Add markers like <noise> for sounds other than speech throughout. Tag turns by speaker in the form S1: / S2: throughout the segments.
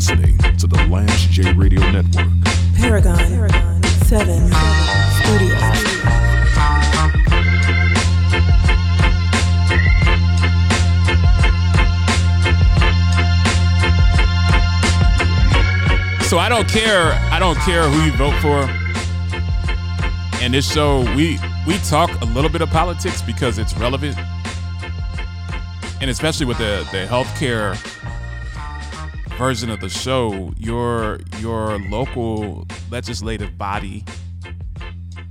S1: listening to the Lance J Radio Network.
S2: Paragon, Paragon 7 Studios.
S3: So I don't care. I don't care who you vote for. And this show, we we talk a little bit of politics because it's relevant, and especially with the the healthcare version of the show, your your local legislative body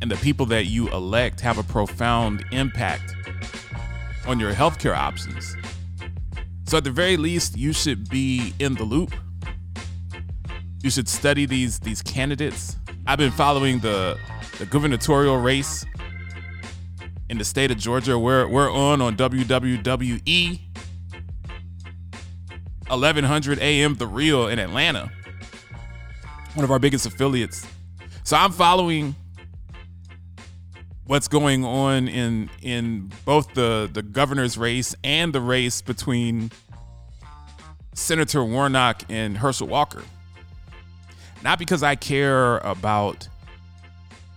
S3: and the people that you elect have a profound impact on your healthcare options. So at the very least, you should be in the loop you should study these these candidates. I've been following the the gubernatorial race in the state of Georgia. We're we're on on WWE 1100 AM The Real in Atlanta, one of our biggest affiliates. So I'm following what's going on in in both the the governor's race and the race between Senator Warnock and Herschel Walker. Not because I care about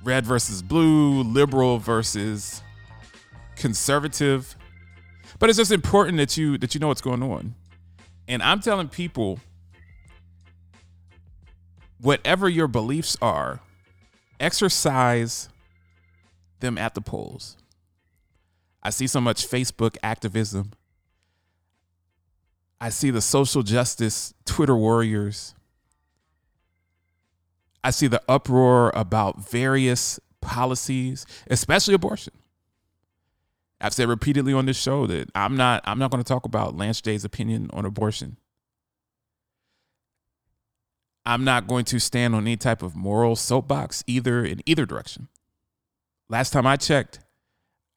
S3: red versus blue, liberal versus conservative, but it's just important that you that you know what's going on. And I'm telling people whatever your beliefs are, exercise them at the polls. I see so much Facebook activism. I see the social justice Twitter warriors I see the uproar about various policies, especially abortion. I've said repeatedly on this show that I'm not I'm not going to talk about Lance J's opinion on abortion. I'm not going to stand on any type of moral soapbox either in either direction. Last time I checked,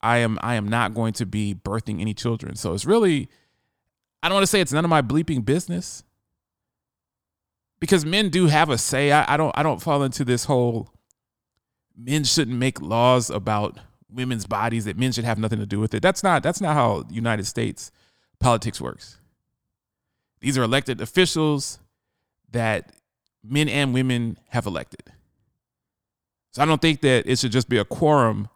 S3: I am I am not going to be birthing any children. So it's really I don't want to say it's none of my bleeping business because men do have a say. I, I don't I don't fall into this whole men shouldn't make laws about women's bodies that men should have nothing to do with it. That's not that's not how United States politics works. These are elected officials that men and women have elected. So I don't think that it should just be a quorum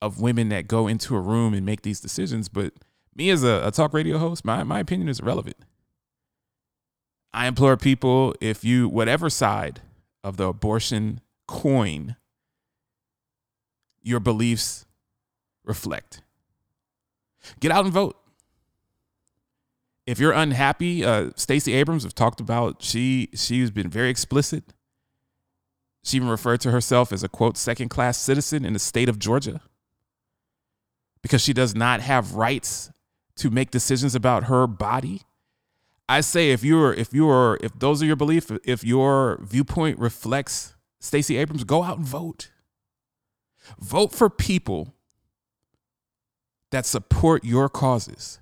S3: of women that go into a room and make these decisions. But me as a, a talk radio host, my, my opinion is irrelevant. I implore people if you, whatever side of the abortion coin your beliefs reflect, get out and vote. If you're unhappy, uh, Stacey Abrams have talked about she she's been very explicit. She even referred to herself as a quote second class citizen in the state of Georgia because she does not have rights to make decisions about her body I say if you're if you're if those are your beliefs, if your viewpoint reflects Stacey Abrams, go out and vote. Vote for people that support your causes.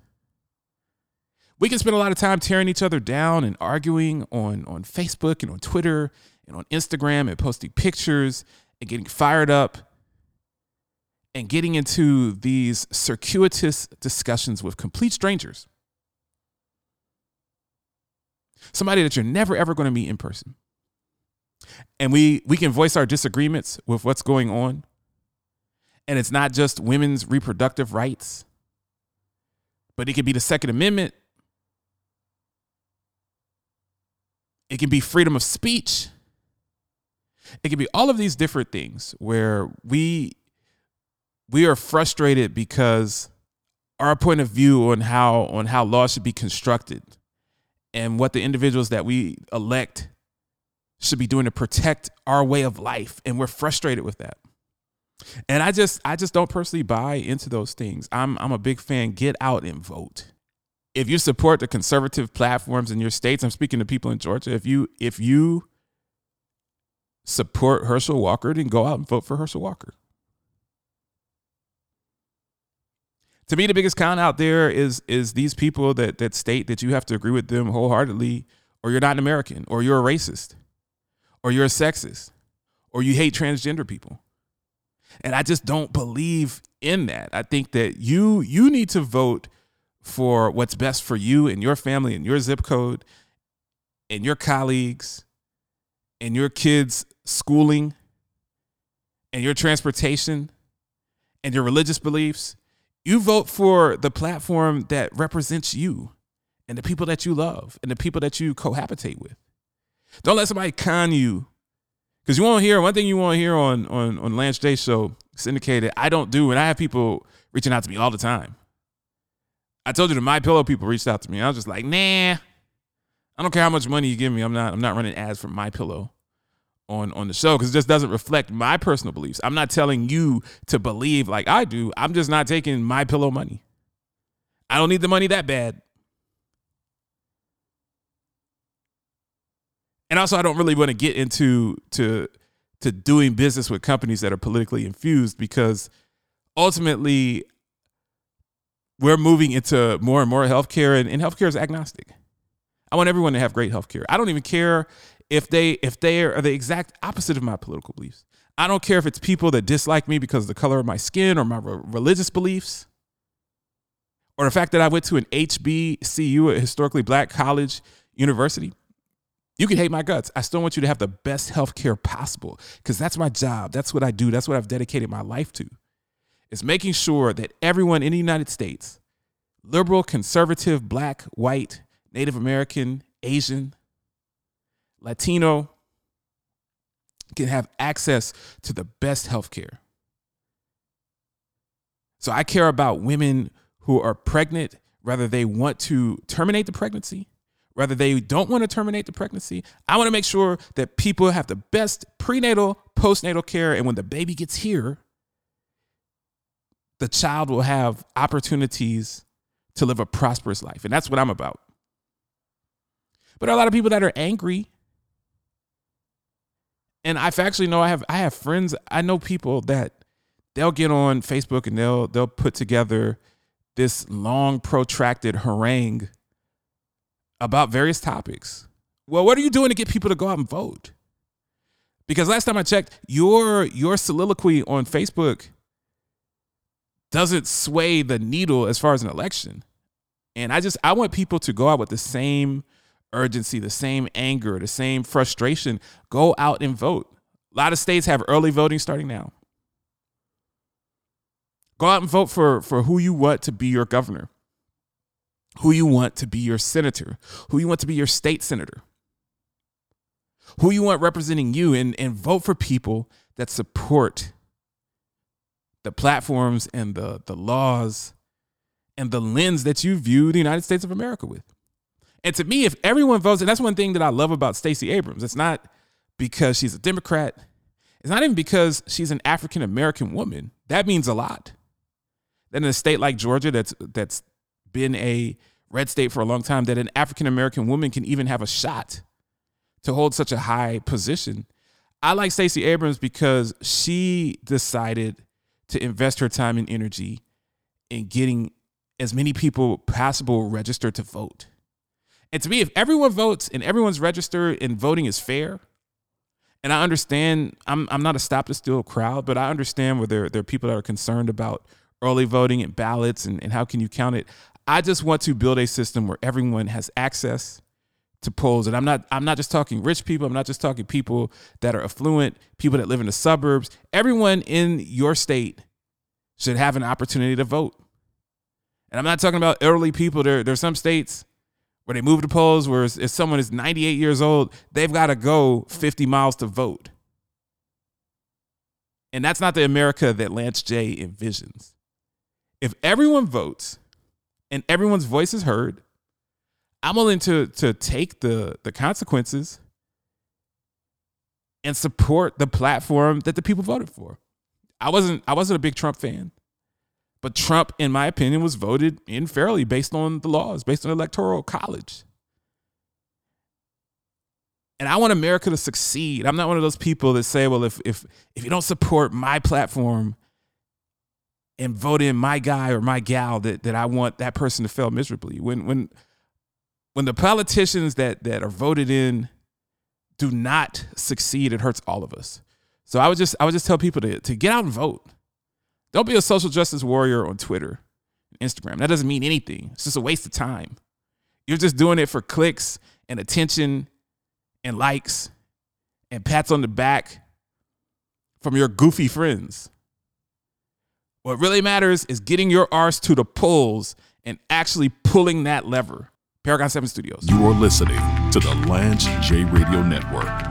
S3: We can spend a lot of time tearing each other down and arguing on, on Facebook and on Twitter and on Instagram and posting pictures and getting fired up and getting into these circuitous discussions with complete strangers somebody that you're never ever going to meet in person. And we we can voice our disagreements with what's going on. And it's not just women's reproductive rights, but it could be the Second Amendment. It can be freedom of speech. It can be all of these different things where we we are frustrated because our point of view on how on how laws should be constructed and what the individuals that we elect should be doing to protect our way of life and we're frustrated with that and i just i just don't personally buy into those things. I'm i'm a big fan. Get out and vote. If you support the conservative platforms in your states i'm speaking to people in georgia if you if you support herschel walker then go out and vote for herschel walker. To me, the biggest con out there is is these people that that state that you have to agree with them wholeheartedly, or you're not an American, or you're a racist, or you're a sexist, or you hate transgender people. And I just don't believe in that. I think that you you need to vote for what's best for you and your family and your zip code and your colleagues and your kids' schooling and your transportation and your religious beliefs, you vote for the platform that represents you and the people that you love and the people that you cohabitate with. Don't let somebody con you. Because you won't hear one thing you won't hear on on on Lance J show syndicated. I don't do, and I have people reaching out to me all the time. I told you the My Pillow people reached out to me. I was just like, nah, I don't care how much money you give me. I'm not I'm not running ads for My Pillow on on the show because it just doesn't reflect my personal beliefs. I'm not telling you to believe like I do. I'm just not taking My Pillow money. I don't need the money that bad. And also, I don't really want to get into to to doing business with companies that are politically infused because ultimately we're moving into more and more healthcare and, and healthcare is agnostic. I want everyone to have great healthcare. I don't even care if they if they are the exact opposite of my political beliefs. I don't care if it's people that dislike me because of the color of my skin or my re- religious beliefs or the fact that I went to an HBCU, a historically black college university. You can hate my guts. I still want you to have the best health care possible because that's my job. That's what I do. That's what I've dedicated my life to. Is making sure that everyone in the United States, liberal, conservative, black, white, Native American, Asian, Latino, can have access to the best health care. So I care about women who are pregnant, whether they want to terminate the pregnancy whether they don't want to terminate the pregnancy. I want to make sure that people have the best prenatal, postnatal care. And when the baby gets here, the child will have opportunities to live a prosperous life. And that's what I'm about. But a lot of people that are angry. And I've actually know I have I have friends, I know people that they'll get on Facebook and they'll they'll put together this long protracted harangue about various topics. Well, what are you doing to get people to go out and vote? Because last time I checked, your your soliloquy on Facebook doesn't sway the needle as far as an election. And I just I want people to go out with the same urgency, the same anger, the same frustration. Go out and vote. A lot of states have early voting starting now. Go out and vote for for who you want to be your governor who you want to be your senator, who you want to be your state senator, who you want representing you, and, and vote for people that support the platforms and the, the laws and the lens that you view the United States of America with. And to me, if everyone votes, and that's one thing that I love about Stacey Abrams, it's not because she's a Democrat, it's not even because she's an African American woman. That means a lot. Then in a state like Georgia that's that's been a red state for a long time that an African American woman can even have a shot to hold such a high position. I like Stacey Abrams because she decided to invest her time and energy in getting as many people possible registered to vote. And to me, if everyone votes and everyone's registered and voting is fair, and I understand I'm I'm not a stop the steal crowd, but I understand where there, there are people that are concerned about early voting and ballots and, and how can you count it. I just want to build a system where everyone has access to polls. And I'm not I'm not just talking rich people, I'm not just talking people that are affluent, people that live in the suburbs. Everyone in your state should have an opportunity to vote. And I'm not talking about elderly people. There, there's some states where they move to polls where if someone is 98 years old, they've got to go 50 miles to vote. And that's not the America that Lance J envisions. If everyone votes, and everyone's voice is heard, I'm willing to to take the the consequences and support the platform that the people voted for. I wasn't I wasn't a big Trump fan. But Trump, in my opinion, was voted in fairly based on the laws, based on electoral college. And I want America to succeed. I'm not one of those people that say, well, if if if you don't support my platform, and vote in my guy or my gal that that I want that person to fail miserably. When when when the politicians that that are voted in do not succeed, it hurts all of us. So I would just I would just tell people to to get out and vote. Don't be a social justice warrior on Twitter, Instagram. That doesn't mean anything. It's just a waste of time. You're just doing it for clicks and attention and likes and pats on the back from your goofy friends. What really matters is getting your arse to the polls and actually pulling that lever. Paragon 7 Studios.
S1: You are listening to the Lance J Radio Network.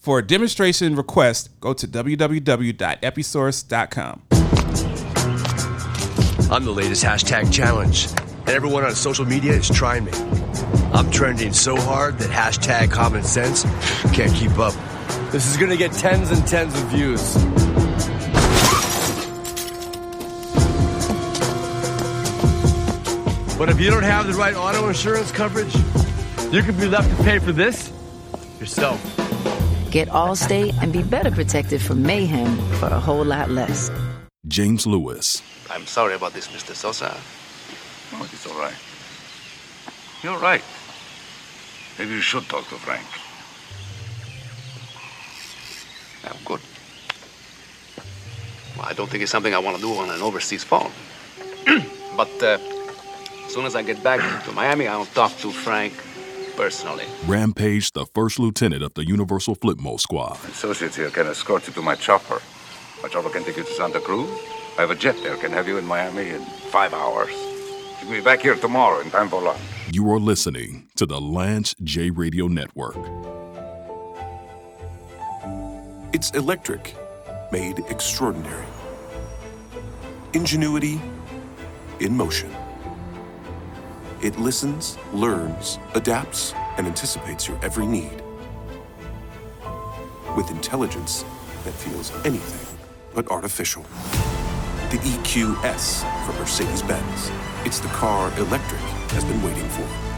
S3: For a demonstration request, go to www.episource.com.
S4: I'm the latest hashtag challenge, and everyone on social media is trying me. I'm trending so hard that hashtag common sense can't keep up. This is gonna get tens and tens of views. But if you don't have the right auto insurance coverage, you could be left to pay for this yourself.
S5: Get Allstate and be better protected from mayhem for a whole lot less.
S1: James Lewis.
S6: I'm sorry about this, Mr. Sosa.
S7: Oh, it's all right. You're right. Maybe you should talk to Frank.
S6: I'm good. Well, I don't think it's something I want to do on an overseas phone. <clears throat> but uh, as soon as I get back to Miami, I'll talk to Frank personally.
S1: Rampage, the first lieutenant of the Universal Flipmo Squad.
S7: Associates here can escort you to my chopper. My chopper can take you to Santa Cruz. I have a jet there, can have you in Miami in five hours. You'll be back here tomorrow in time for lunch.
S1: You are listening to the Lance J Radio Network.
S8: It's electric, made extraordinary. Ingenuity in motion. It listens, learns, adapts, and anticipates your every need. With intelligence that feels anything but artificial. The EQS from Mercedes Benz. It's the car electric has been waiting for.